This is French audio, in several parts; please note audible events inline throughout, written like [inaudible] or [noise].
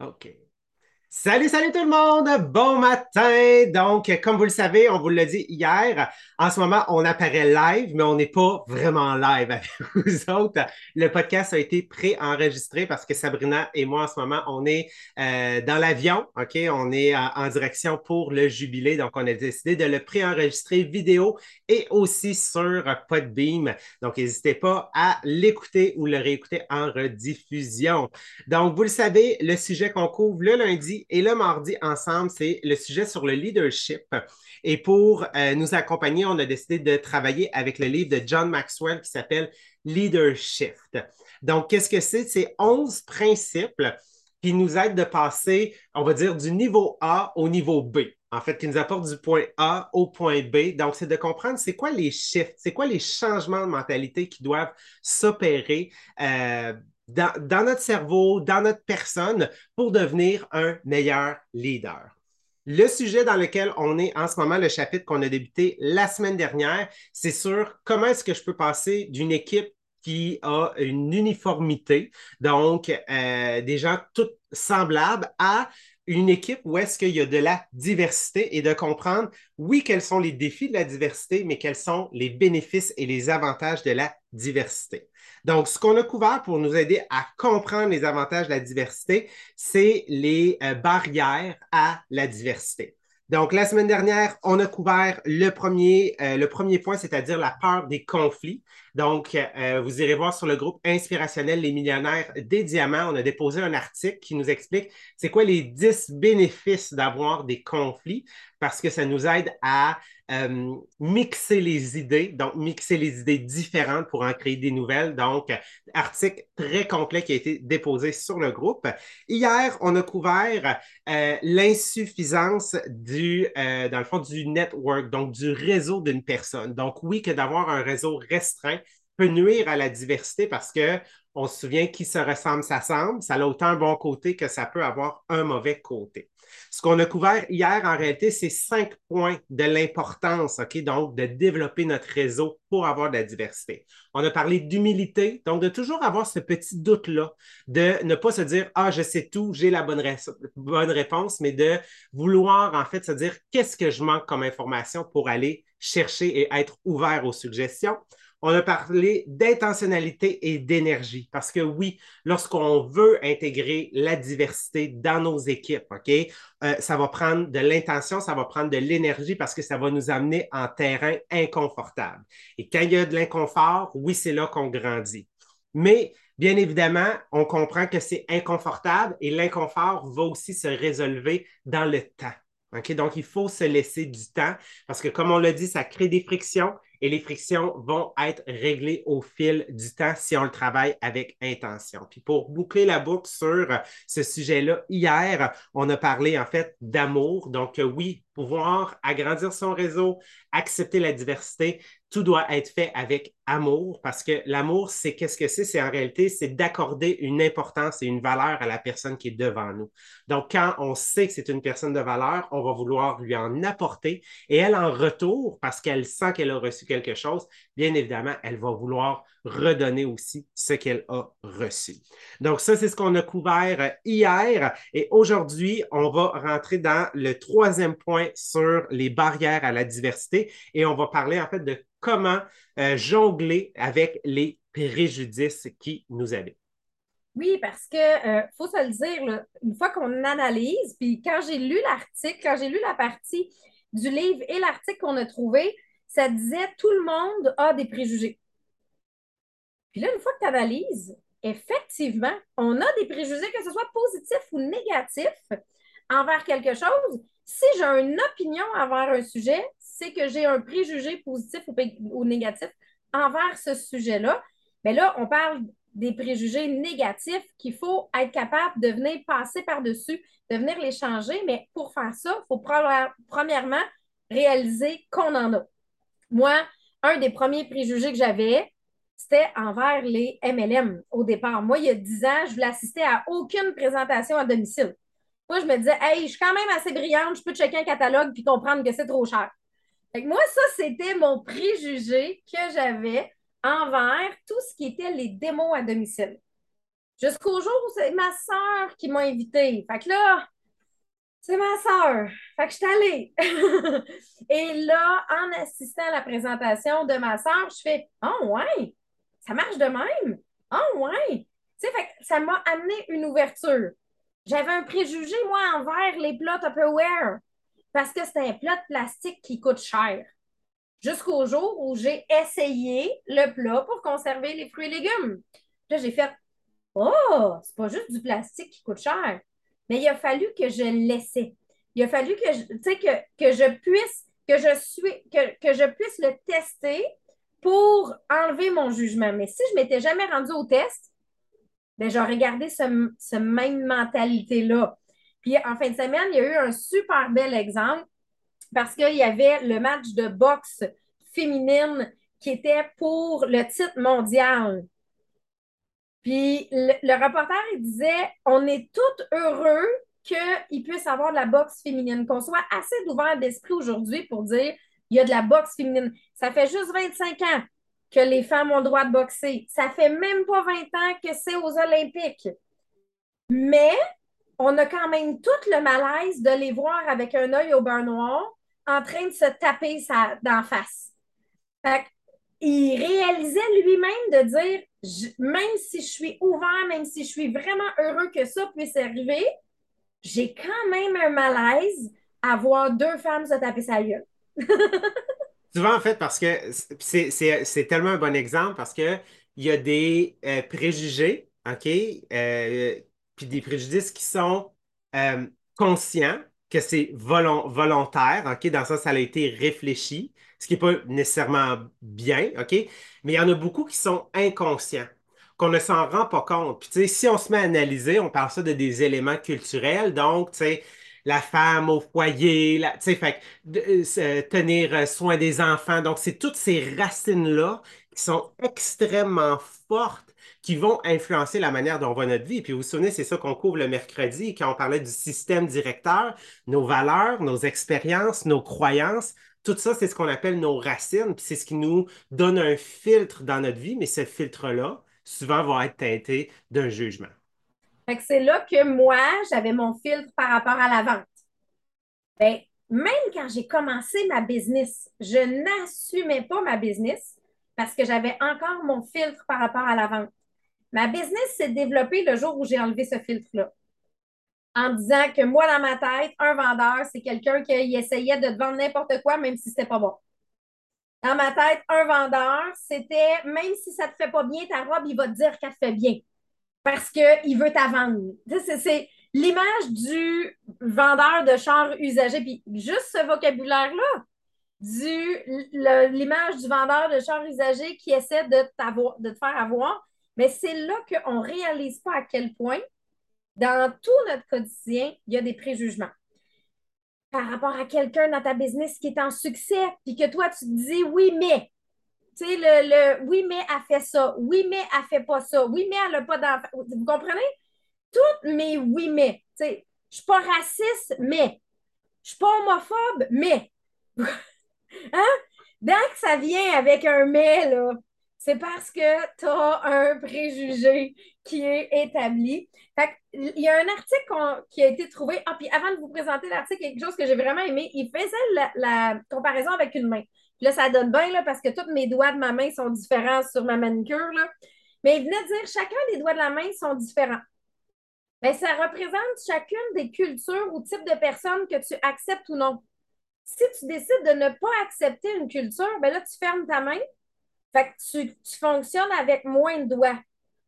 OK. Salut, salut tout le monde! Bon matin! Donc, comme vous le savez, on vous l'a dit hier, en ce moment, on apparaît live, mais on n'est pas vraiment live avec [laughs] vous autres. Le podcast a été pré-enregistré parce que Sabrina et moi, en ce moment, on est euh, dans l'avion, OK? On est euh, en direction pour le jubilé, donc on a décidé de le pré-enregistrer vidéo et aussi sur Podbeam. Donc, n'hésitez pas à l'écouter ou le réécouter en rediffusion. Donc, vous le savez, le sujet qu'on couvre le lundi, et le mardi ensemble, c'est le sujet sur le leadership. Et pour euh, nous accompagner, on a décidé de travailler avec le livre de John Maxwell qui s'appelle Leadership. Donc, qu'est-ce que c'est? C'est 11 principes qui nous aident de passer, on va dire, du niveau A au niveau B. En fait, qui nous apportent du point A au point B. Donc, c'est de comprendre c'est quoi les shifts, c'est quoi les changements de mentalité qui doivent s'opérer. Euh, dans, notre cerveau, dans notre personne pour devenir un meilleur leader. Le sujet dans lequel on est en ce moment, le chapitre qu'on a débuté la semaine dernière, c'est sur comment est-ce que je peux passer d'une équipe qui a une uniformité, donc euh, des gens tous semblables, à une équipe où est-ce qu'il y a de la diversité et de comprendre, oui, quels sont les défis de la diversité, mais quels sont les bénéfices et les avantages de la diversité. Donc, ce qu'on a couvert pour nous aider à comprendre les avantages de la diversité, c'est les euh, barrières à la diversité. Donc, la semaine dernière, on a couvert le premier, euh, le premier point, c'est-à-dire la peur des conflits. Donc, euh, vous irez voir sur le groupe inspirationnel Les millionnaires des diamants. On a déposé un article qui nous explique c'est quoi les 10 bénéfices d'avoir des conflits parce que ça nous aide à euh, mixer les idées, donc mixer les idées différentes pour en créer des nouvelles. Donc, article très complet qui a été déposé sur le groupe. Hier, on a couvert euh, l'insuffisance du, euh, dans le fond, du network, donc du réseau d'une personne. Donc, oui, que d'avoir un réseau restreint peut nuire à la diversité parce que on se souvient qui se ressemble s'assemble. Ça a autant un bon côté que ça peut avoir un mauvais côté. Ce qu'on a couvert hier, en réalité, c'est cinq points de l'importance, OK, donc de développer notre réseau pour avoir de la diversité. On a parlé d'humilité, donc de toujours avoir ce petit doute-là, de ne pas se dire, ah, je sais tout, j'ai la bonne, bonne réponse, mais de vouloir, en fait, se dire, qu'est-ce que je manque comme information pour aller chercher et être ouvert aux suggestions? On a parlé d'intentionnalité et d'énergie. Parce que oui, lorsqu'on veut intégrer la diversité dans nos équipes, OK, euh, ça va prendre de l'intention, ça va prendre de l'énergie parce que ça va nous amener en terrain inconfortable. Et quand il y a de l'inconfort, oui, c'est là qu'on grandit. Mais bien évidemment, on comprend que c'est inconfortable et l'inconfort va aussi se résolver dans le temps. Donc, il faut se laisser du temps parce que, comme on l'a dit, ça crée des frictions et les frictions vont être réglées au fil du temps si on le travaille avec intention. Puis pour boucler la boucle sur ce sujet-là, hier, on a parlé en fait d'amour. Donc oui, pouvoir agrandir son réseau, accepter la diversité, tout doit être fait avec amour parce que l'amour, c'est qu'est-ce que c'est? C'est en réalité, c'est d'accorder une importance et une valeur à la personne qui est devant nous. Donc, quand on sait que c'est une personne de valeur, on va vouloir lui en apporter et elle, en retour, parce qu'elle sent qu'elle a reçu quelque chose, bien évidemment, elle va vouloir redonner aussi ce qu'elle a reçu. Donc, ça, c'est ce qu'on a couvert hier. Et aujourd'hui, on va rentrer dans le troisième point sur les barrières à la diversité et on va parler en fait de comment euh, jongler avec les préjudices qui nous habitent. Oui, parce que euh, faut se le dire, une fois qu'on analyse, puis quand j'ai lu l'article, quand j'ai lu la partie du livre et l'article qu'on a trouvé, ça disait tout le monde a des préjugés. Puis là, une fois que tu analyses, effectivement, on a des préjugés, que ce soit positif ou négatif, envers quelque chose. Si j'ai une opinion envers un sujet, c'est que j'ai un préjugé positif ou, négatif envers ce sujet-là. Mais là, on parle des préjugés négatifs qu'il faut être capable de venir passer par-dessus, de venir les changer. Mais pour faire ça, il faut premièrement réaliser qu'on en a. Moi, un des premiers préjugés que j'avais, c'était envers les MLM au départ. Moi, il y a 10 ans, je voulais assister à aucune présentation à domicile. Moi, je me disais, hey, je suis quand même assez brillante, je peux checker un catalogue puis comprendre que c'est trop cher. Moi, ça, c'était mon préjugé que j'avais envers tout ce qui était les démos à domicile. Jusqu'au jour où c'est ma soeur qui m'a invitée. Fait que là, c'est ma soeur. Fait que je suis allée. [laughs] Et là, en assistant à la présentation de ma soeur, je fais Oh, ouais, ça marche de même? Oh, ouais. Tu sais, ça m'a amené une ouverture. J'avais un préjugé, moi, envers les plats Tupperware parce que c'est un plat de plastique qui coûte cher. Jusqu'au jour où j'ai essayé le plat pour conserver les fruits et légumes. Là, j'ai fait Oh, c'est pas juste du plastique qui coûte cher. Mais il a fallu que je le laissais. Il a fallu que je, que, que je puisse, que je suis, que, que je puisse le tester pour enlever mon jugement. Mais si je m'étais jamais rendue au test, ben, j'aurais gardé ce, ce même mentalité-là. En fin de semaine, il y a eu un super bel exemple parce qu'il y avait le match de boxe féminine qui était pour le titre mondial. Puis le, reporter, il disait On est tous heureux qu'il puisse avoir de la boxe féminine, qu'on soit assez ouvert d'esprit aujourd'hui pour dire il y a de la boxe féminine. Ça fait juste 25 ans que les femmes ont le droit de boxer. Ça fait même pas 20 ans que c'est aux Olympiques. Mais on a quand même tout le malaise de les voir avec un œil au beurre noir en train de se taper ça d'en face. Fait il réalisait lui-même de dire même si je suis ouvert, même si je suis vraiment heureux que ça puisse arriver, j'ai quand même un malaise à voir deux femmes se taper sa gueule. [laughs] vois, en fait, parce que c'est tellement un bon exemple parce qu'il y a des euh, préjugés, OK? Euh, puis des préjudices qui sont euh, conscients que c'est volontaire, OK? Dans ça, ça a été réfléchi, ce qui n'est pas nécessairement bien, OK? Mais il y en a beaucoup qui sont inconscients, qu'on ne s'en rend pas compte. Puis, tu sais, si on se met à analyser, on parle ça de des éléments culturels, donc, tu sais, la femme au foyer, sais, fait, euh, tenir soin des enfants. Donc, c'est toutes ces racines-là qui sont extrêmement fortes qui vont influencer la manière dont on voit notre vie. Puis vous vous souvenez, c'est ça qu'on couvre le mercredi quand on parlait du système directeur, nos valeurs, nos expériences, nos croyances. Tout ça, c'est ce qu'on appelle nos racines, puis c'est ce qui nous donne un filtre dans notre vie, mais ce filtre-là, souvent, va être teinté d'un jugement. C'est là que moi, j'avais mon filtre par rapport à la vente. Bien, même quand j'ai commencé ma business, je n'assumais pas ma business parce que j'avais encore mon filtre par rapport à la vente. Ma business s'est développée le jour où j'ai enlevé ce filtre-là. En disant que moi, dans ma tête, un vendeur, c'est quelqu'un qui essayait de te vendre n'importe quoi, même si c'était pas bon. Dans ma tête, un vendeur, c'était même si ça te fait pas bien, ta robe, il va te dire qu'elle te fait bien. Parce qu'il veut ta vendre. C'est l'image du vendeur de char usagé. Puis juste ce vocabulaire-là, l'image du vendeur de char usagé qui essaie de, de te faire avoir, mais c'est là qu'on ne réalise pas à quel point, dans tout notre quotidien, il y a des préjugements. Par rapport à quelqu'un dans ta business qui est en succès, puis que toi, tu te dis oui, mais. Tu sais, le, oui, mais elle fait ça. Oui, mais elle fait pas ça. Oui, mais elle n'a pas d'enfant. Vous comprenez? Toutes mes oui, mais. Tu sais, je suis pas raciste, mais. Je suis pas homophobe, mais. [laughs] hein? Dès que ça vient avec un mais, là, c'est parce que tu as un préjugé qui est établi. Fait il y a un article qui a été trouvé. Ah, puis avant de vous présenter l'article, quelque chose que j'ai vraiment aimé, il faisait la, comparaison avec une main. Là, ça donne bien parce que tous mes doigts de ma main sont différents sur ma manicure. Mais il venait de dire chacun des doigts de la main sont différents. Bien, ça représente chacune des cultures ou types de personnes que tu acceptes ou non. Si tu décides de ne pas accepter une culture, bien là, tu fermes ta main, fait que tu, fonctionnes avec moins de doigts.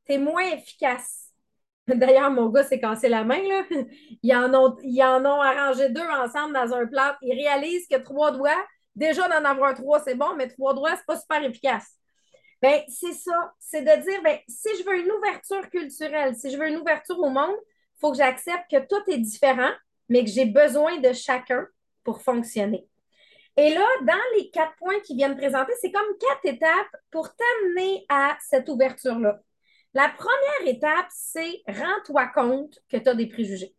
Tu es moins efficace. [laughs] D'ailleurs, mon gars s'est cassé la main. Là. [laughs] Ils, en ont, ils en ont arrangé deux ensemble dans un plat. Ils réalisent que trois doigts, déjà d'en avoir trois, c'est bon, mais trois doigts, c'est pas super efficace. Ben, c'est ça. C'est de dire, ben, si je veux une ouverture culturelle, si je veux une ouverture au monde, il faut que j'accepte que tout est différent, mais que j'ai besoin de chacun pour fonctionner. Et là, dans les quatre points qui viennent présenter, c'est comme quatre étapes pour t'amener à cette ouverture-là. La première étape, c'est rends-toi compte que tu as des préjugés.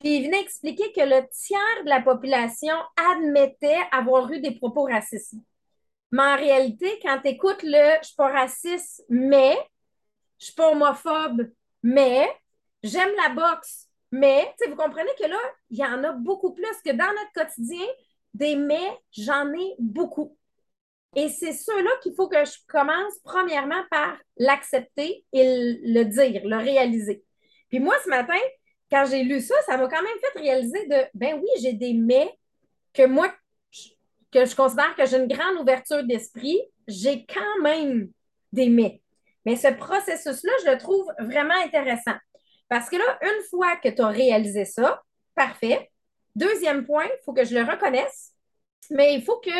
Puis il venait expliquer que le tiers de la population admettait avoir eu des propos racistes. Mais en réalité, quand tu écoutes le je suis pas raciste, mais je suis pas homophobe, mais j'aime la boxe. Mais, vous comprenez que là, il y en a beaucoup plus que dans notre quotidien, des mais, j'en ai beaucoup. Et c'est ceux-là qu'il faut que je commence premièrement par l'accepter et le dire, le réaliser. Puis moi, ce matin, quand j'ai lu ça, ça m'a quand même fait réaliser de, ben oui, j'ai des mais que moi, que je considère que j'ai une grande ouverture d'esprit, j'ai quand même des mais. Mais ce processus-là, je le trouve vraiment intéressant. Parce que là, une fois que tu as réalisé ça, parfait. Deuxième point, il faut que je le reconnaisse, mais il faut que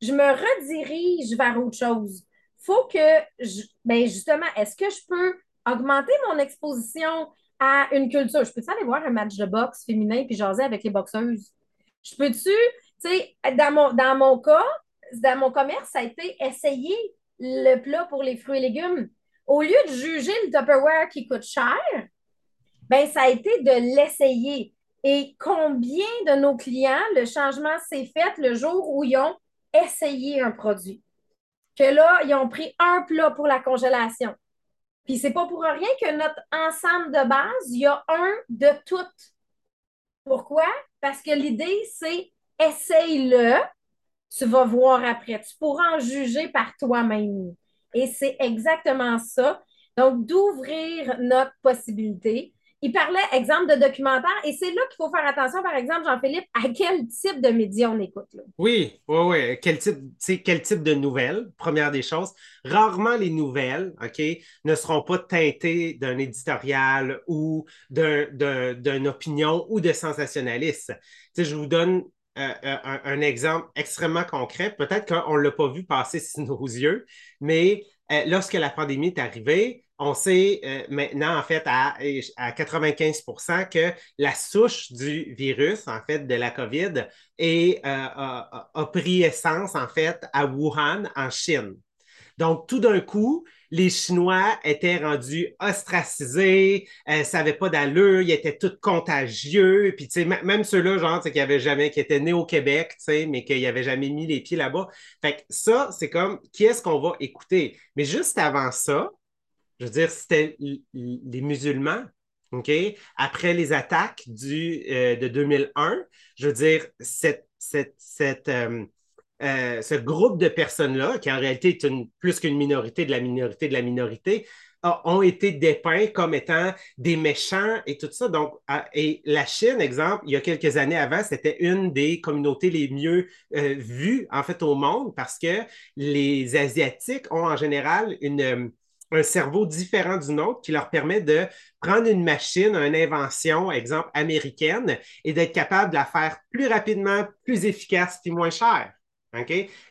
je me redirige vers autre chose. Il faut que, je, ben justement, est-ce que je peux augmenter mon exposition à une culture? Je peux-tu aller voir un match de boxe féminin puis jaser avec les boxeuses? Je peux-tu, tu sais, dans mon, dans mon cas, dans mon commerce, ça a été essayer le plat pour les fruits et légumes. Au lieu de juger le Tupperware qui coûte cher, ben, ça a été de l'essayer. Et combien de nos clients, le changement s'est fait le jour où ils ont essayé un produit? Que là, ils ont pris un plat pour la congélation. Puis c'est pas pour rien que notre ensemble de base, il y a un de toutes. Pourquoi? Parce que l'idée, c'est essaye-le, tu vas voir après. Tu pourras en juger par toi-même. Et c'est exactement ça. Donc, d'ouvrir notre possibilité. Il parlait, exemple, de documentaire, et c'est là qu'il faut faire attention, par exemple, Jean-Philippe, à quel type de médias on écoute. Oui, oui, oui. Quel type, quel type de nouvelles, première des choses. Rarement les nouvelles, OK, ne seront pas teintées d'un éditorial ou d'une opinion ou de sensationnalisme. Tu je vous donne euh, euh, un, exemple extrêmement concret. Peut-être qu'on ne l'a pas vu passer [laughs] sous nos yeux, mais euh, lorsque la pandémie est arrivée, on sait maintenant, en fait, à, à 95% que la souche du virus, en fait, de la COVID, a, pris essence, en fait, à Wuhan, en Chine. Donc, tout d'un coup, les Chinois étaient rendus ostracisés, euh, ça n'avait pas d'allure, ils étaient tous contagieux. Puis, tu sais, même ceux-là, genre, qui avaient jamais, qui étaient nés au Québec, tu sais, mais qui n'avaient jamais mis les pieds là-bas. Fait que ça, c'est comme, qui est-ce qu'on va écouter? Mais juste avant ça, je veux dire, c'était les musulmans. OK? Après les attaques du, euh, de 2001, je veux dire, cette, cette, cette euh, euh, ce groupe de personnes-là, qui en réalité est une, plus qu'une minorité de la minorité de la minorité, ont été dépeints comme étant des méchants et tout ça. Donc, et la Chine, exemple, il y a quelques années avant, c'était une des communautés les mieux vues, en fait, au monde parce que les Asiatiques ont en général une, un cerveau différent du nôtre qui leur permet de prendre une machine, une invention, exemple américaine, et d'être capable de la faire plus rapidement, plus efficace, puis moins cher.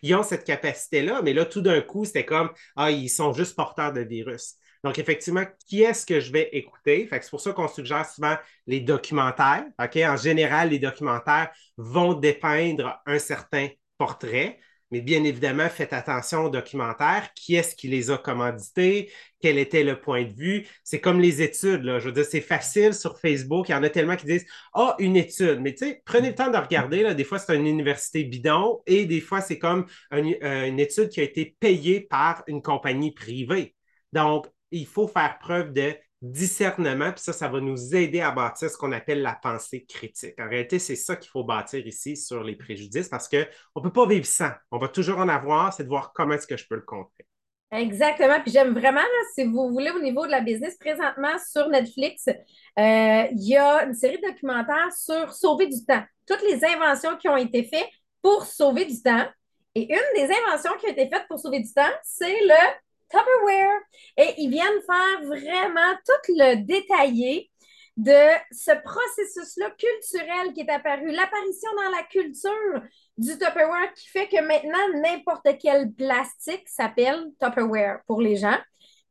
Ils ont cette capacité-là, mais là, tout d'un coup, c'était comme Ah, ils sont juste porteurs de virus. Donc, effectivement, qui est-ce que je vais écouter? c'est pour ça qu'on suggère souvent les documentaires. En général, les documentaires vont dépeindre un certain portrait. Mais bien évidemment, faites attention aux documentaires. Qui est-ce qui les a commandités? Quel était le point de vue? C'est comme les études. Là. Je veux dire, c'est facile sur Facebook. Il y en a tellement qui disent Ah, une étude. Mais tu sais, prenez le temps de regarder. Là. Des fois, c'est une université bidon et des fois, c'est comme euh, une étude qui a été payée par une compagnie privée. Donc, il faut faire preuve de discernement, puis ça, ça va nous aider à bâtir ce qu'on appelle la pensée critique. En réalité, c'est ça qu'il faut bâtir ici sur les préjudices parce qu'on ne peut pas vivre sans. On va toujours en avoir, c'est de voir comment est-ce que je peux le contrer. Exactement. Puis j'aime vraiment, si vous voulez, au niveau de la business, présentement sur Netflix, euh, il y a une série de documentaires sur sauver du temps. Toutes les inventions qui ont été faites pour sauver du temps. Et une des inventions qui a été faite pour sauver du temps, c'est le Tupperware. Et ils viennent faire vraiment tout le détaillé de ce processus-là culturel qui est apparu, l'apparition dans la culture du Tupperware qui fait que maintenant, n'importe quel plastique s'appelle Tupperware pour les gens.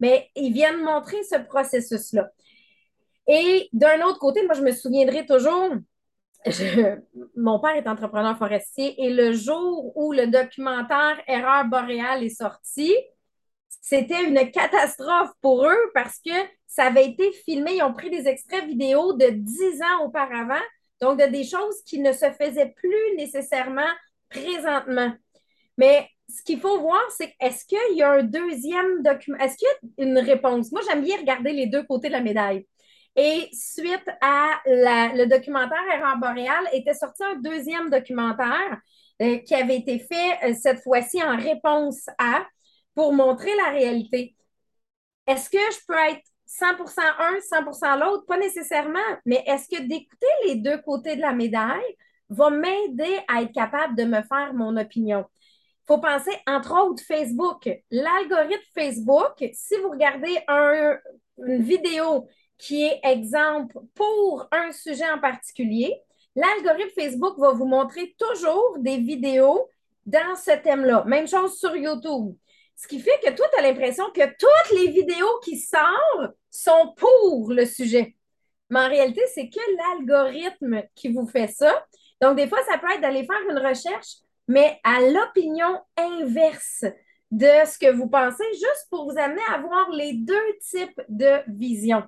Mais ils viennent montrer ce processus-là. Et d'un autre côté, moi, je me souviendrai toujours, mon père est entrepreneur forestier et le jour où le documentaire Erreur boréale est sorti, c'était une catastrophe pour eux parce que ça avait été filmé. Ils ont pris des extraits vidéo de dix ans auparavant, donc de des choses qui ne se faisaient plus nécessairement présentement. Mais ce qu'il faut voir, c'est est-ce qu'il y a un deuxième document, est-ce qu'il y a une réponse? Moi, j'aime bien regarder les deux côtés de la médaille. Et suite à le documentaire Erreur boréale, était sorti un deuxième documentaire euh, qui avait été fait euh, cette fois-ci en réponse à pour montrer la réalité. Est-ce que je peux être 100% un, 100% l'autre? Pas nécessairement, mais est-ce que d'écouter les deux côtés de la médaille va m'aider à être capable de me faire mon opinion? Il faut penser, entre autres, Facebook. L'algorithme Facebook, si vous regardez une vidéo qui est exemple pour un sujet en particulier, l'algorithme Facebook va vous montrer toujours des vidéos dans ce thème-là. Même chose sur YouTube. Ce qui fait que toi, tu as l'impression que toutes les vidéos qui sortent sont pour le sujet. Mais en réalité, c'est que l'algorithme qui vous fait ça. Donc, des fois, ça peut être d'aller faire une recherche, mais à l'opinion inverse de ce que vous pensez, juste pour vous amener à voir les deux types de visions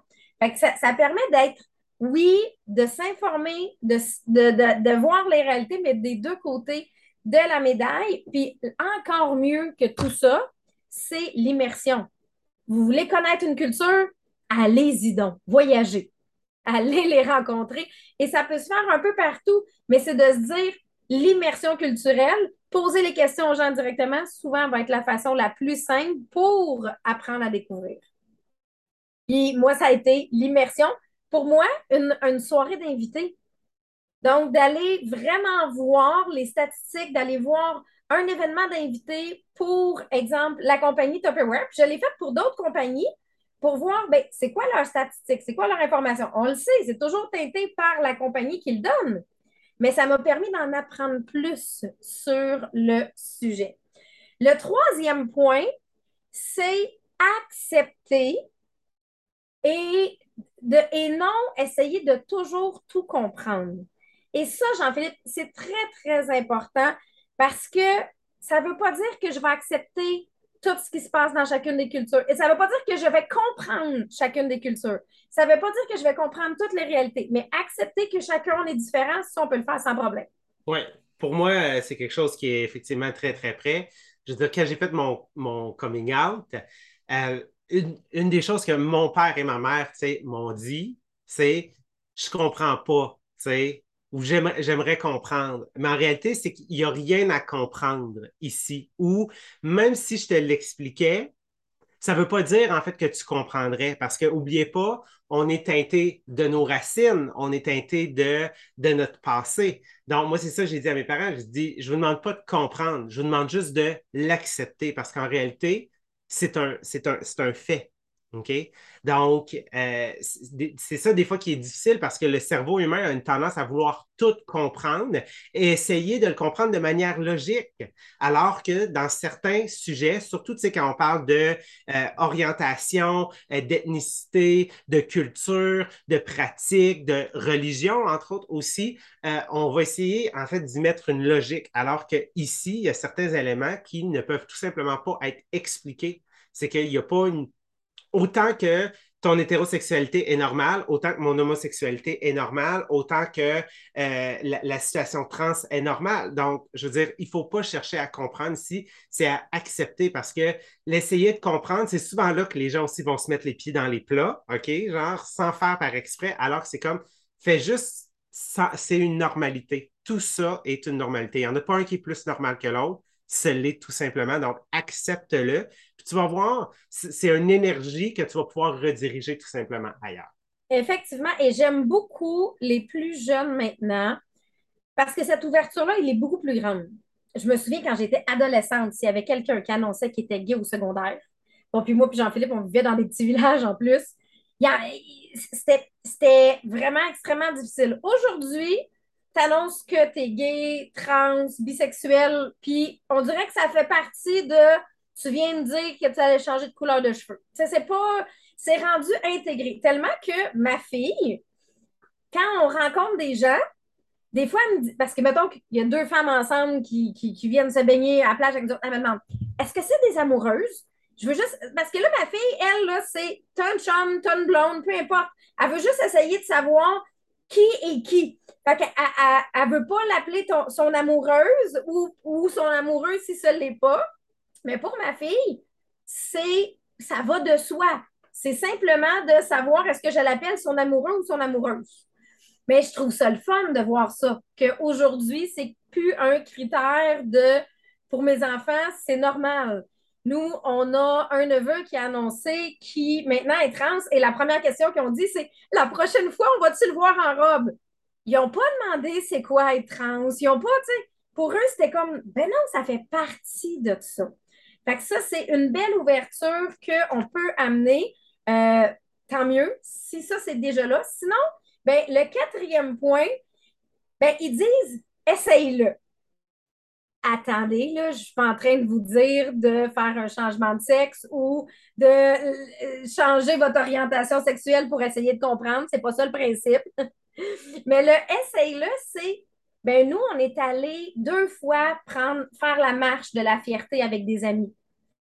ça, permet d'être, oui, de s'informer, de, de, voir les réalités, mais des deux côtés de la médaille. Puis encore mieux que tout ça, c'est l'immersion. Vous voulez connaître une culture? Allez-y donc, voyagez. Allez les rencontrer. Et ça peut se faire un peu partout, mais c'est de se dire l'immersion culturelle, poser les questions aux gens directement, souvent va être la façon la plus simple pour apprendre à découvrir. Puis moi, ça a été l'immersion. Pour moi, une, soirée d'invités. Donc, d'aller vraiment voir les statistiques, d'aller voir un événement d'invités pour, exemple, la compagnie Tupperware. je l'ai fait pour d'autres compagnies pour voir, ben, c'est quoi leur statistique, c'est quoi leur information? On le sait, c'est toujours teinté par la compagnie qui le donne. Mais ça m'a permis d'en apprendre plus sur le sujet. Le troisième point, c'est accepter et, de, et non essayer de toujours tout comprendre. Et ça, Jean-Philippe, c'est très, très important parce que ça ne veut pas dire que je vais accepter tout ce qui se passe dans chacune des cultures. Et ça ne veut pas dire que je vais comprendre chacune des cultures. Ça ne veut pas dire que je vais comprendre toutes les réalités, mais accepter que chacun est différent, ça, on peut le faire sans problème. Oui, pour moi, euh, c'est quelque chose qui est effectivement très, très près. Je veux dire, quand j'ai fait mon, mon coming out, euh, une, des choses que mon père et ma mère m'ont dit, c'est je comprends pas, ou j'aimerais comprendre. Mais en réalité, c'est qu'il n'y a rien à comprendre ici. Ou même si je te l'expliquais, ça ne veut pas dire en fait que tu comprendrais, parce que n'oubliez pas, on est teinté de nos racines, on est teinté de, notre passé. Donc, moi, c'est ça que j'ai dit à mes parents. Je dis, je ne vous demande pas de comprendre, je vous demande juste de l'accepter, parce qu'en réalité, c'est un fait. OK? Donc, euh, c'est ça des fois qui est difficile parce que le cerveau humain a une tendance à vouloir tout comprendre et essayer de le comprendre de manière logique. Alors que dans certains sujets, surtout quand on parle de euh, orientation, euh, d'ethnicité, de culture, de pratique, de religion, entre autres aussi, on va essayer en fait d'y mettre une logique. Alors qu'ici, il y a certains éléments qui ne peuvent tout simplement pas être expliqués. C'est qu'il n'y a pas une autant que ton hétérosexualité est normale, autant que mon homosexualité est normale, autant que euh, la, situation trans est normale. Donc, je veux dire, il ne faut pas chercher à comprendre si c'est à accepter parce que l'essayer de comprendre, c'est souvent là que les gens aussi vont se mettre les pieds dans les plats, OK? Genre, sans faire par exprès, alors que c'est comme, fais juste, c'est une normalité. Tout ça est une normalité. Il n'y en a pas un qui est plus normal que l'autre ce l'est tout simplement. Donc, accepte-le. Tu vas voir, c'est une énergie que tu vas pouvoir rediriger tout simplement ailleurs. Effectivement, et j'aime beaucoup les plus jeunes maintenant parce que cette ouverture-là, il est beaucoup plus grande. Je me souviens quand j'étais adolescente, s'il y avait quelqu'un qui annonçait qu'il était gay au secondaire, bon, puis moi puis Jean-Philippe, on vivait dans des petits villages en plus, c'était vraiment extrêmement difficile. Aujourd'hui, t'annonces que tu es gay, trans, bisexuel, puis on dirait que ça fait partie de tu viens de dire que tu allais changer de couleur de cheveux. C'est pas. C'est rendu intégré. Tellement que ma fille, quand on rencontre des gens, des fois, elle me dit, parce que mettons qu'il y a deux femmes ensemble qui, qui, viennent se baigner à la plage avec d'autres, elle me demande est-ce que c'est des amoureuses? Je veux juste. Parce que là, ma fille, elle, là, c'est ton chum, ton blonde, peu importe. Elle veut juste essayer de savoir qui est qui. Fait qu'elle elle, veut pas l'appeler son amoureuse ou, ou son amoureux si ce l'est pas. Mais pour ma fille, c'est ça va de soi. C'est simplement de savoir est-ce que je l'appelle son amoureux ou son amoureuse. Mais je trouve ça le fun de voir ça, qu'aujourd'hui, c'est plus un critère de pour mes enfants, c'est normal. Nous, on a un neveu qui a annoncé qui maintenant est trans et la première question qu'ils ont dit, c'est la prochaine fois, on va-tu le voir en robe? Ils n'ont pas demandé c'est quoi être trans. Ils n'ont pas, tu sais, pour eux, c'était comme, ben non, ça fait partie de ça. Fait ça, c'est une belle ouverture qu'on peut amener. Euh, tant mieux, si ça, c'est déjà là. Sinon, ben, le quatrième point, ben, ils disent essaye-le. Attendez, là, je suis en train de vous dire de faire un changement de sexe ou de euh, changer votre orientation sexuelle pour essayer de comprendre. C'est pas ça le principe. [laughs] Mais le essaye-le, c'est ben nous, on est allé deux fois faire la marche de la fierté avec des amis.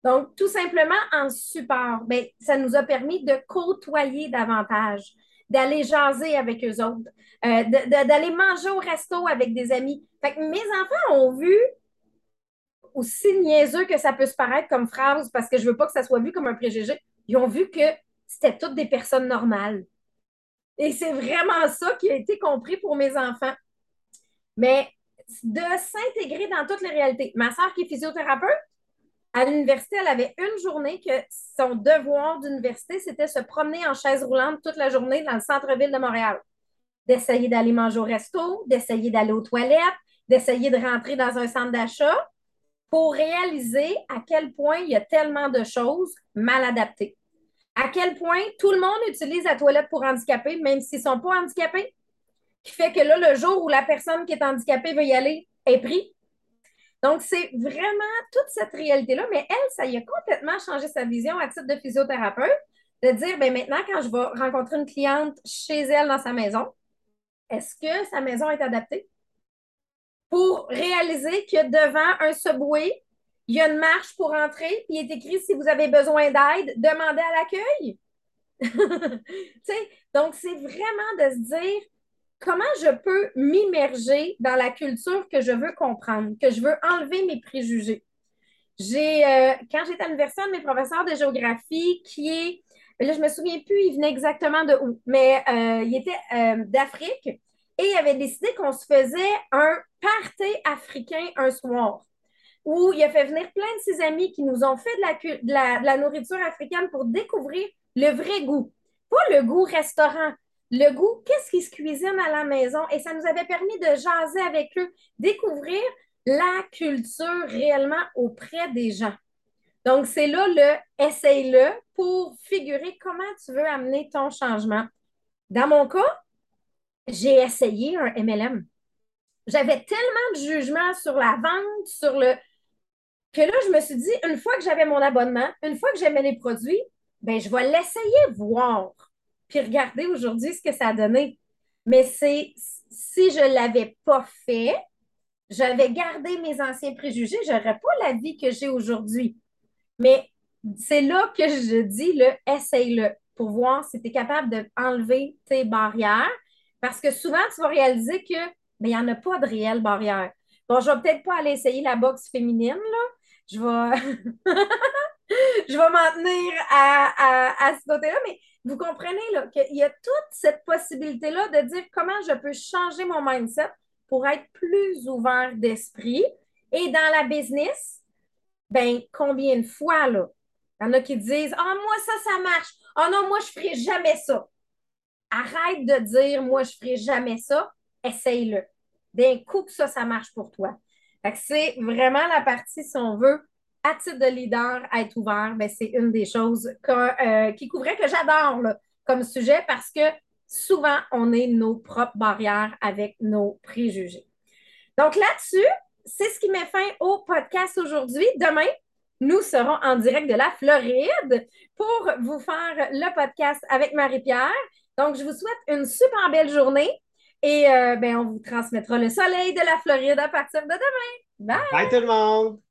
Donc, tout simplement en support, ben, ça nous a permis de côtoyer davantage, d'aller jaser avec eux autres, euh, d'aller manger au resto avec des amis. Fait que mes enfants ont vu, aussi niaiseux que ça peut se paraître comme phrase, parce que je veux pas que ça soit vu comme un préjugé, ils ont vu que c'était toutes des personnes normales. Et c'est vraiment ça qui a été compris pour mes enfants. Mais de s'intégrer dans toutes les réalités. Ma soeur qui est physiothérapeute, à l'université, elle avait une journée que son devoir d'université, c'était se promener en chaise roulante toute la journée dans le centre-ville de Montréal. D'essayer d'aller manger au resto, d'essayer d'aller aux toilettes, d'essayer de rentrer dans un centre d'achat pour réaliser à quel point il y a tellement de choses mal adaptées. À quel point tout le monde utilise la toilette pour handicapés, même s'ils ne sont pas handicapés qui fait que là, le jour où la personne qui est handicapée veut y aller est pris. Donc, c'est vraiment toute cette réalité-là. Mais elle, ça y a complètement changé sa vision à titre de physiothérapeute, de dire, bien maintenant, quand je vais rencontrer une cliente chez elle dans sa maison, est-ce que sa maison est adaptée? Pour réaliser que devant un subway, il y a une marche pour entrer, puis il est écrit si vous avez besoin d'aide, demandez à l'accueil. [laughs] donc, c'est vraiment de se dire, comment je peux m'immerger dans la culture que je veux comprendre, que je veux enlever mes préjugés? J'ai, euh, quand j'étais à l'université, mes professeurs de géographie qui est, là, je me souviens plus, il venait exactement de où, mais euh, il était euh, d'Afrique et il avait décidé qu'on se faisait un party africain un soir où il a fait venir plein de ses amis qui nous ont fait de la nourriture africaine pour découvrir le vrai goût. Pas le goût restaurant, le goût, qu'est-ce qu'ils se cuisinent à la maison? Et ça nous avait permis de jaser avec eux, découvrir la culture réellement auprès des gens. Donc, c'est là le essaye-le pour figurer comment tu veux amener ton changement. Dans mon cas, j'ai essayé un MLM. J'avais tellement de jugement sur la vente, sur le. que là, je me suis dit, une fois que j'avais mon abonnement, une fois que j'aimais les produits, ben, je vais l'essayer, voir puis regardez aujourd'hui ce que ça a donné. Mais c'est si je ne l'avais pas fait, j'avais gardé mes anciens préjugés, je n'aurais pas la vie que j'ai aujourd'hui. Mais c'est là que je dis le essaye-le pour voir si tu es capable d'enlever tes barrières. Parce que souvent, tu vas réaliser que il n'y en a pas de réelles barrières. Bon, je ne vais peut-être pas aller essayer la boxe féminine, là. Je vais, [laughs] je vais m'en tenir à, à, à ce côté-là, mais vous comprenez qu'il y a toute cette possibilité-là de dire comment je peux changer mon mindset pour être plus ouvert d'esprit. Et dans la business, ben combien de fois? Il y en a qui disent Ah, moi, ça, ça marche. Ah non, moi, je ne ferai jamais ça. Arrête de dire Moi, je ne ferai jamais ça. Essaye-le. D'un coup que ça, ça marche pour toi. C'est vraiment la partie, si on veut, à titre de leader, être ouvert, ben, c'est une des choses euh, qui couvrait que j'adore comme sujet parce que souvent, on est nos propres barrières avec nos préjugés. Donc là-dessus, c'est ce qui met fin au podcast aujourd'hui. Demain, nous serons en direct de la Floride pour vous faire le podcast avec Marie-Pierre. Donc, je vous souhaite une super belle journée et euh, ben, on vous transmettra le soleil de la Floride à partir de demain. Bye! Bye tout le monde!